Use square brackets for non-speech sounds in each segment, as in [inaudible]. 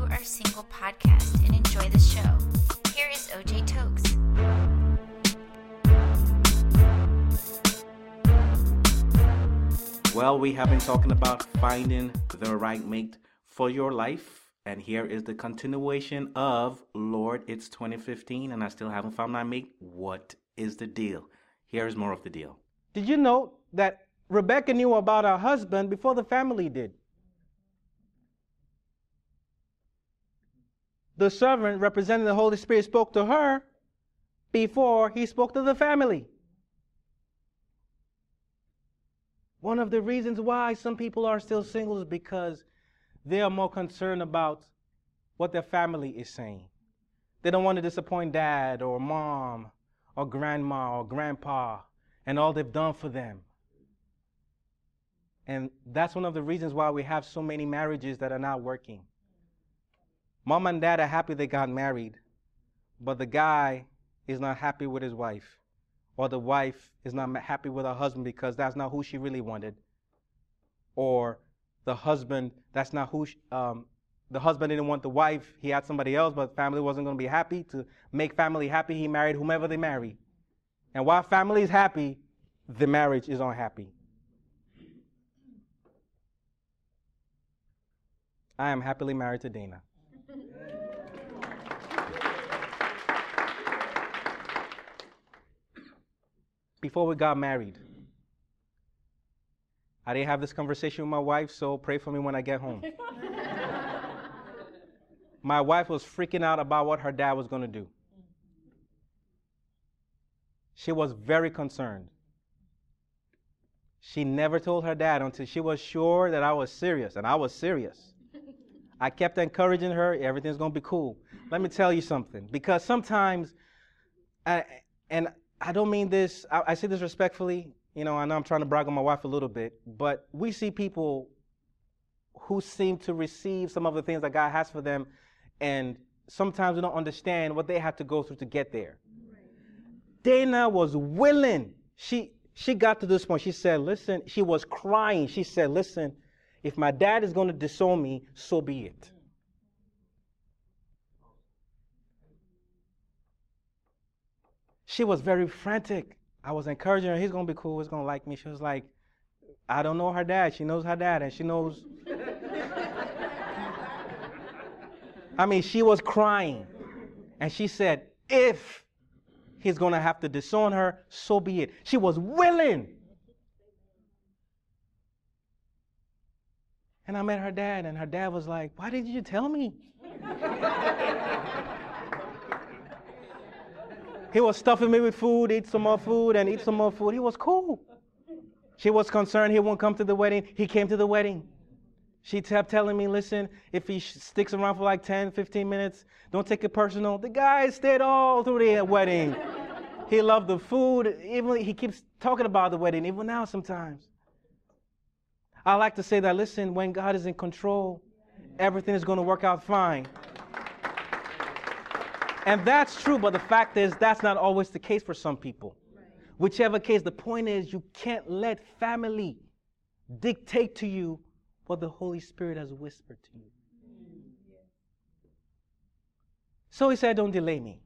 You Are Single podcast and enjoy the show. Here is OJ Tokes. Well, we have been talking about finding the right mate for your life. And here is the continuation of Lord, it's 2015 and I still haven't found my mate. What is the deal? Here is more of the deal. Did you know that Rebecca knew about her husband before the family did? The servant representing the Holy Spirit spoke to her before he spoke to the family. One of the reasons why some people are still single is because they are more concerned about what their family is saying. They don't want to disappoint dad or mom or grandma or grandpa and all they've done for them. And that's one of the reasons why we have so many marriages that are not working. Mom and dad are happy they got married, but the guy is not happy with his wife or the wife is not happy with her husband because that's not who she really wanted, or the husband, that's not who she, um, the husband didn't want the wife, he had somebody else, but family wasn't going to be happy. To make family happy, he married whomever they marry. And while family is happy, the marriage is unhappy. I am happily married to Dana. Before we got married. I didn't have this conversation with my wife, so pray for me when I get home. [laughs] my wife was freaking out about what her dad was going to do. She was very concerned. She never told her dad until she was sure that I was serious, and I was serious. [laughs] I kept encouraging her, everything's going to be cool. Let me tell you something, because sometimes, I, and I don't mean this, I, I say this respectfully. You know, I know I'm trying to brag on my wife a little bit, but we see people who seem to receive some of the things that God has for them, and sometimes we don't understand what they had to go through to get there. Dana was willing. She she got to this point. She said, "Listen." She was crying. She said, "Listen, if my dad is going to disown me, so be it." She was very frantic. I was encouraging her, he's gonna be cool, he's gonna like me. She was like, I don't know her dad. She knows her dad, and she knows. [laughs] I mean, she was crying. And she said, if he's gonna have to disown her, so be it. She was willing. And I met her dad, and her dad was like, Why didn't you tell me? [laughs] He was stuffing me with food, eat some more food, and eat some more food. He was cool. She was concerned he won't come to the wedding. He came to the wedding. She kept telling me, listen, if he sticks around for like 10, 15 minutes, don't take it personal. The guy stayed all through the wedding. he loved the food. Even he keeps talking about the wedding, even now sometimes. I like to say that, listen, when God is in control, everything is going to work out fine. And that's true, but the fact is, that's not always the case for some people. Whichever case, the point is, you can't let family dictate to you what the Holy Spirit has whispered to you. So he said, Don't delay me.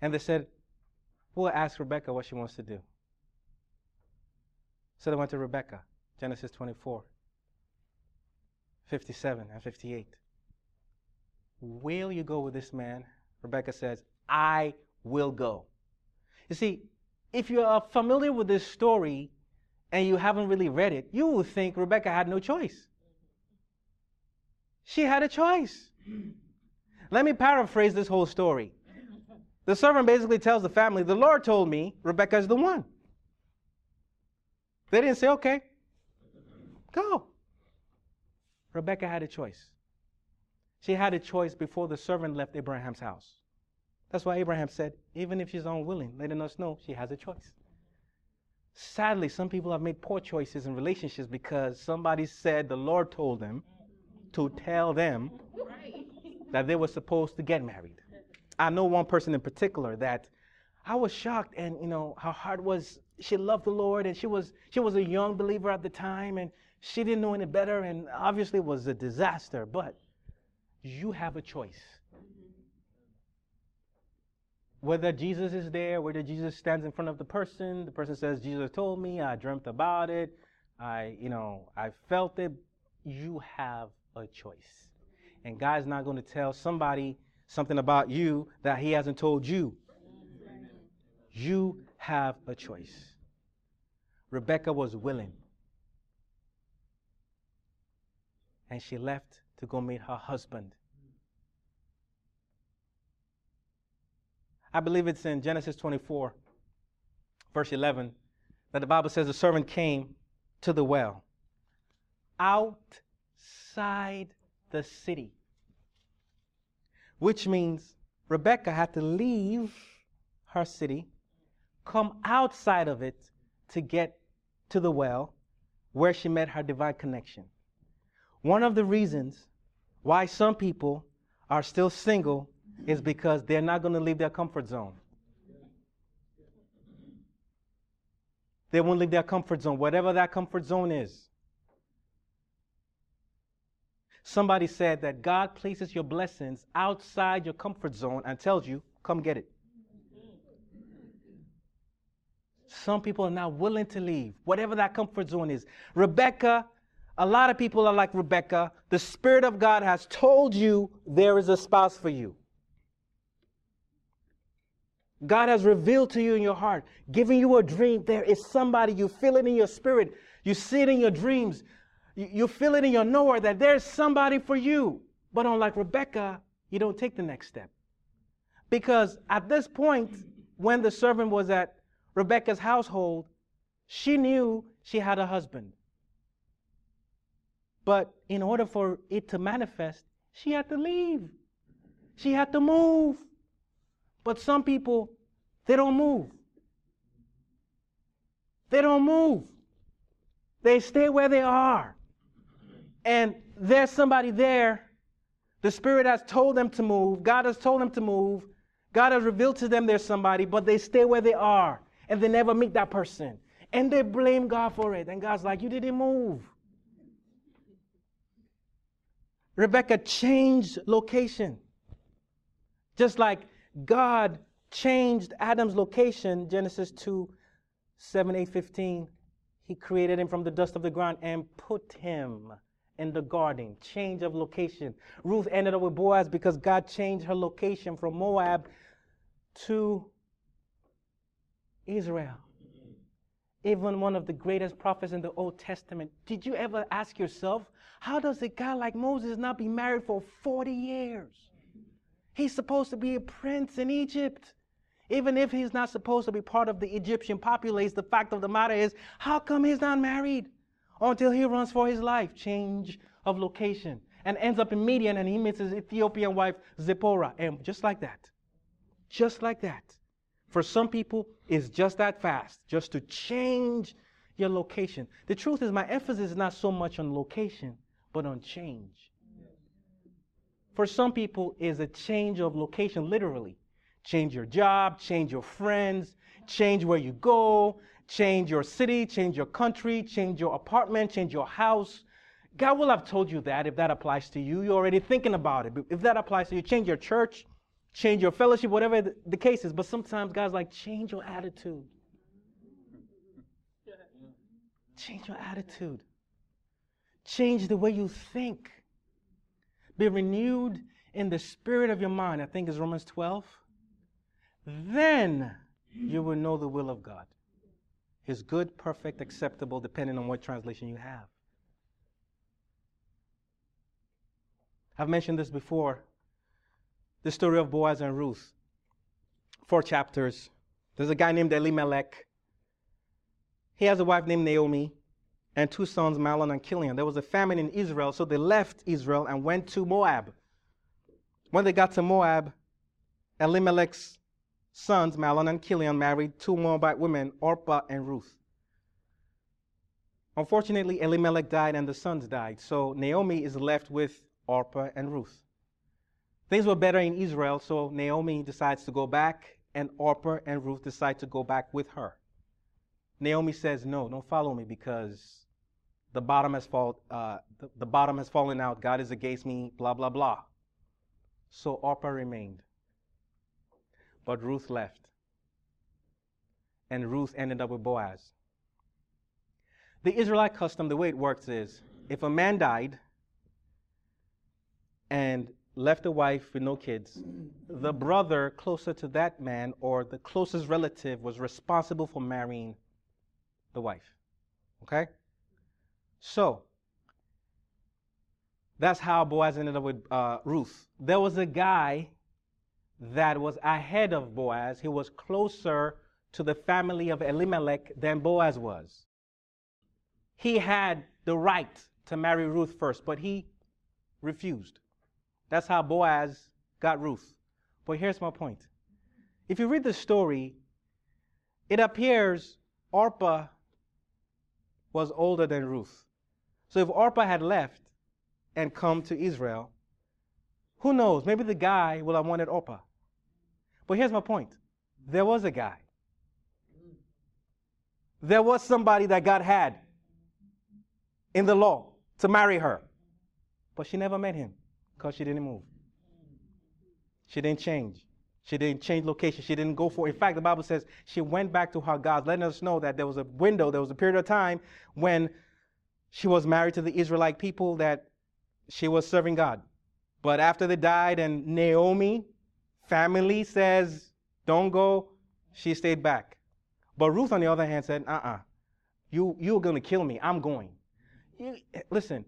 And they said, We'll ask Rebecca what she wants to do. So they went to Rebecca, Genesis 24, 57 and 58. Will you go with this man? Rebecca says, I will go. You see, if you are familiar with this story and you haven't really read it, you will think Rebecca had no choice. She had a choice. Let me paraphrase this whole story. The servant basically tells the family, The Lord told me Rebecca is the one. They didn't say, Okay, go. Rebecca had a choice. She had a choice before the servant left Abraham's house. That's why Abraham said, even if she's unwilling, letting us know she has a choice. sadly, some people have made poor choices in relationships because somebody said the Lord told them to tell them that they were supposed to get married. I know one person in particular that I was shocked, and you know, her heart was she loved the Lord, and she was she was a young believer at the time, and she didn't know any better, and obviously it was a disaster. But you have a choice. Whether Jesus is there, whether Jesus stands in front of the person, the person says, Jesus told me, I dreamt about it, I, you know, I felt it. You have a choice. And God's not going to tell somebody something about you that He hasn't told you. You have a choice. Rebecca was willing. And she left to go meet her husband. I believe it's in Genesis 24, verse 11, that the Bible says the servant came to the well outside the city, which means Rebecca had to leave her city, come outside of it to get to the well where she met her divine connection. One of the reasons why some people are still single is because they're not going to leave their comfort zone. They won't leave their comfort zone, whatever that comfort zone is. Somebody said that God places your blessings outside your comfort zone and tells you, come get it. Some people are not willing to leave, whatever that comfort zone is. Rebecca, a lot of people are like Rebecca. The Spirit of God has told you there is a spouse for you. God has revealed to you in your heart, giving you a dream. There is somebody, you feel it in your spirit, you see it in your dreams, you, feel it in your knower that there's somebody for you. But unlike Rebecca, you don't take the next step. Because at this point, when the servant was at Rebecca's household, she knew she had a husband. But in order for it to manifest, she had to leave. She had to move. But some people, they don't move. They don't move. They stay where they are. And there's somebody there. The Spirit has told them to move. God has told them to move. God has revealed to them there's somebody, but they stay where they are and they never meet that person. And they blame God for it. And God's like, You didn't move. Rebecca changed location. Just like God changed Adam's location, Genesis 2 7, 8, 15. He created him from the dust of the ground and put him in the garden. Change of location. Ruth ended up with Boaz because God changed her location from Moab to Israel. Even one of the greatest prophets in the Old Testament. Did you ever ask yourself, how does a guy like Moses not be married for 40 years? He's supposed to be a prince in Egypt. Even if he's not supposed to be part of the Egyptian populace, the fact of the matter is, how come he's not married? Until he runs for his life, change of location, and ends up in Midian and he meets his Ethiopian wife, Zipporah. And just like that, just like that. For some people, it's just that fast, just to change your location. The truth is, my emphasis is not so much on location, but on change for some people is a change of location, literally. Change your job, change your friends, change where you go, change your city, change your country, change your apartment, change your house. God will have told you that if that applies to you. You're already thinking about it. If that applies to you, change your church, change your fellowship, whatever the case is. But sometimes God's like, change your attitude. Change your attitude. Change the way you think. Be renewed in the spirit of your mind. I think it's Romans 12. Then you will know the will of God. His good, perfect, acceptable, depending on what translation you have. I've mentioned this before. The story of Boaz and Ruth. Four chapters. There's a guy named Elimelech. He has a wife named Naomi and two sons, Mahlon and Chilion. There was a famine in Israel, so they left Israel and went to Moab. When they got to Moab, Elimelech's sons, Mahlon and Chilion, married two Moabite women, Orpah and Ruth. Unfortunately, Elimelech died and the sons died. So Naomi is left with Orpah and Ruth. Things were better in Israel, so Naomi decides to go back, and Orpah and Ruth decide to go back with her. Naomi says, No, don't follow me because the bottom has fall, uh, the, the bottom has fallen out. God is against me, blah, blah, blah. So Orpah remained. But Ruth left. And Ruth ended up with Boaz. The Israelite custom, the way it works is if a man died and left a wife with no kids, the brother closer to that man or the closest relative was responsible for marrying the wife. Okay? So, that's how Boaz ended up with uh, Ruth. There was a guy that was ahead of Boaz. He was closer to the family of Elimelech than Boaz was. He had the right to marry Ruth first, but he refused. That's how Boaz got Ruth. But here's my point. If you read the story, it appears Orpah was older than Ruth. So if Orpah had left and come to Israel, who knows? Maybe the guy will have wanted Orpah. But here's my point there was a guy. There was somebody that God had in the law to marry her. But she never met him because she didn't move. She didn't change. She didn't change location. She didn't go for. it. In fact, the Bible says she went back to her gods, letting us know that there was a window, there was a period of time when she was married to the Israelite people that she was serving God. But after they died and Naomi family says, don't go, she stayed back. But Ruth, on the other hand, said, uh uh-uh. uh, you, you're going to kill me. I'm going. You, listen,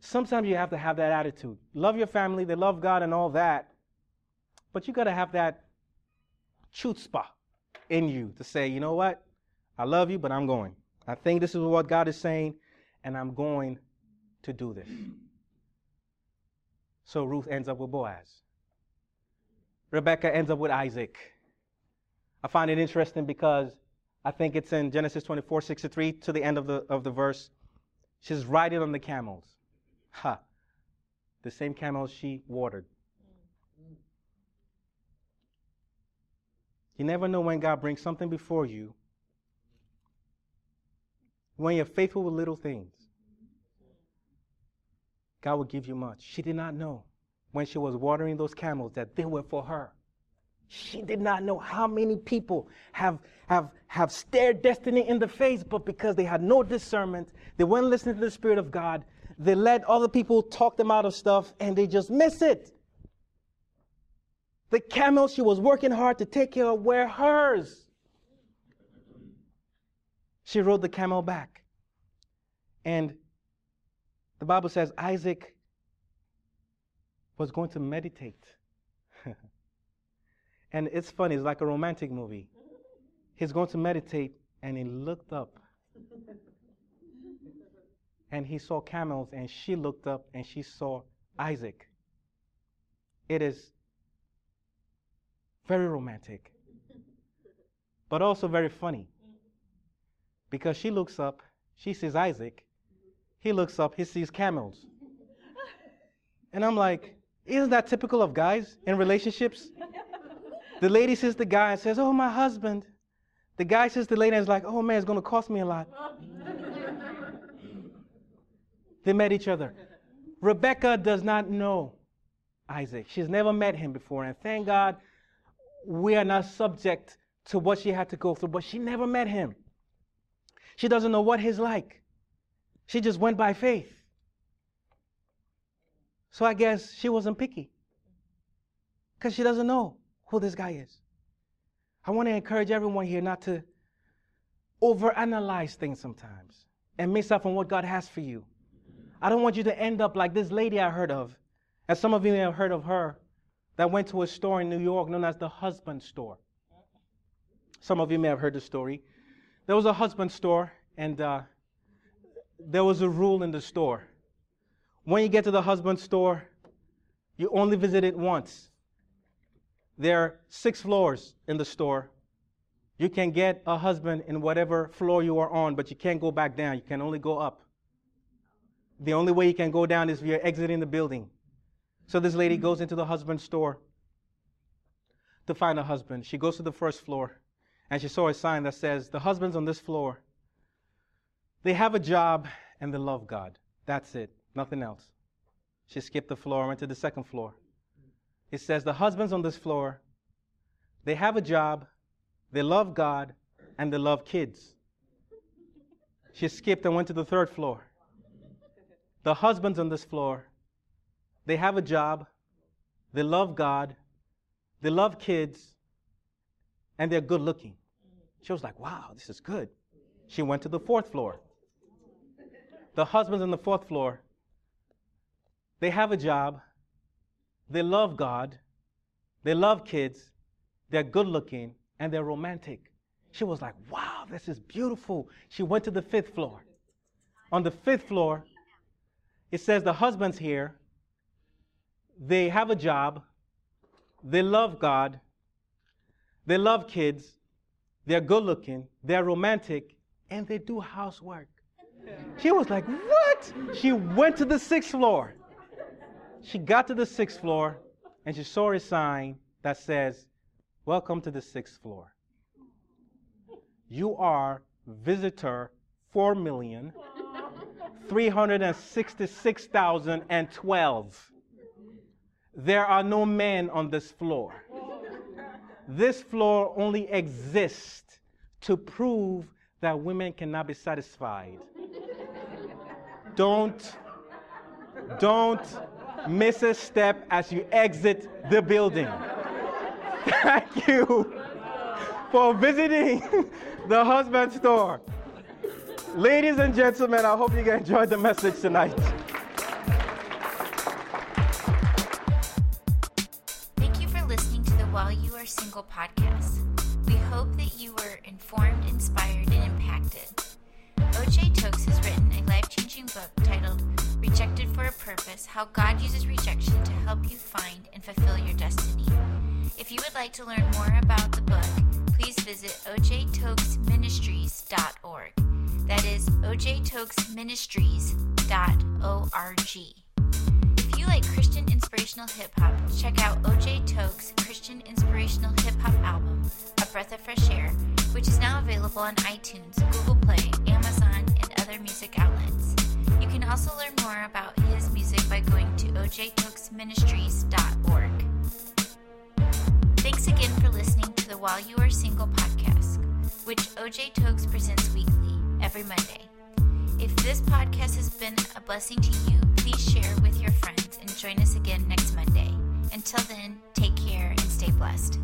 sometimes you have to have that attitude. Love your family, they love God and all that. But you got to have that chutzpah in you to say, you know what? I love you, but I'm going. I think this is what God is saying, and I'm going to do this. So Ruth ends up with Boaz. Rebecca ends up with Isaac. I find it interesting because I think it's in Genesis 24, 63 to the end of the, of the verse. She's riding on the camels. Ha. The same camels she watered. You never know when God brings something before you. When you're faithful with little things, God will give you much. She did not know when she was watering those camels that they were for her. She did not know how many people have, have, have stared destiny in the face, but because they had no discernment, they weren't listening to the Spirit of God, they let other people talk them out of stuff and they just miss it. The camels she was working hard to take care of were hers. She rode the camel back. And the Bible says Isaac was going to meditate. [laughs] and it's funny, it's like a romantic movie. He's going to meditate, and he looked up. [laughs] and he saw camels, and she looked up and she saw Isaac. It is very romantic, [laughs] but also very funny. Because she looks up, she sees Isaac, he looks up, he sees camels. And I'm like, isn't that typical of guys in relationships? The lady says the guy and says, Oh, my husband. The guy says the lady and is like, Oh man, it's gonna cost me a lot. they met each other. Rebecca does not know Isaac. She's never met him before. And thank God we are not subject to what she had to go through, but she never met him. She doesn't know what he's like. She just went by faith. So I guess she wasn't picky because she doesn't know who this guy is. I want to encourage everyone here not to overanalyze things sometimes and miss out on what God has for you. I don't want you to end up like this lady I heard of, as some of you may have heard of her, that went to a store in New York known as the husband store. Some of you may have heard the story. There was a husband store, and uh, there was a rule in the store when you get to the husband store, you only visit it once. There are six floors in the store. You can get a husband in whatever floor you are on, but you can't go back down. You can only go up. The only way you can go down is you're exiting the building. So this lady goes into the husband store to find a husband. She goes to the first floor and she saw a sign that says, The husbands on this floor, they have a job and they love God. That's it, nothing else. She skipped the floor, and went to the second floor. It says, The husbands on this floor, they have a job, they love God, and they love kids. She skipped and went to the third floor. The husbands on this floor, they have a job, they love God, they love kids, and they're good looking. She was like, wow, this is good. She went to the fourth floor. The husbands on the fourth floor, they have a job, they love God, they love kids, they're good looking, and they're romantic. She was like, wow, this is beautiful. She went to the fifth floor. On the fifth floor, it says the husbands here, they have a job, they love God, they love kids, they're good looking, they're romantic, and they do housework. She was like, What? She went to the sixth floor. She got to the sixth floor and she saw a sign that says, Welcome to the sixth floor. You are visitor 4 million 366,012. There are no men on this floor. This floor only exists to prove that women cannot be satisfied. Don't, don't miss a step as you exit the building. Thank you for visiting the husband store. Ladies and gentlemen, I hope you enjoyed the message tonight. Hope that you were informed, inspired, and impacted. OJ Tokes has written a life changing book titled Rejected for a Purpose How God Uses Rejection to Help You Find and Fulfill Your Destiny. If you would like to learn more about the book, please visit ojtokesministries.org. That is ojtokesministries.org. If you like Christian inspirational hip hop, check out OJ Tokes' Christian inspirational hip hop album, Breath of Fresh Air, which is now available on iTunes, Google Play, Amazon, and other music outlets. You can also learn more about his music by going to ojtokesministries.org. Thanks again for listening to the While You Are Single podcast, which OJ Tokes presents weekly, every Monday. If this podcast has been a blessing to you, please share with your friends and join us again next Monday. Until then, take care and stay blessed.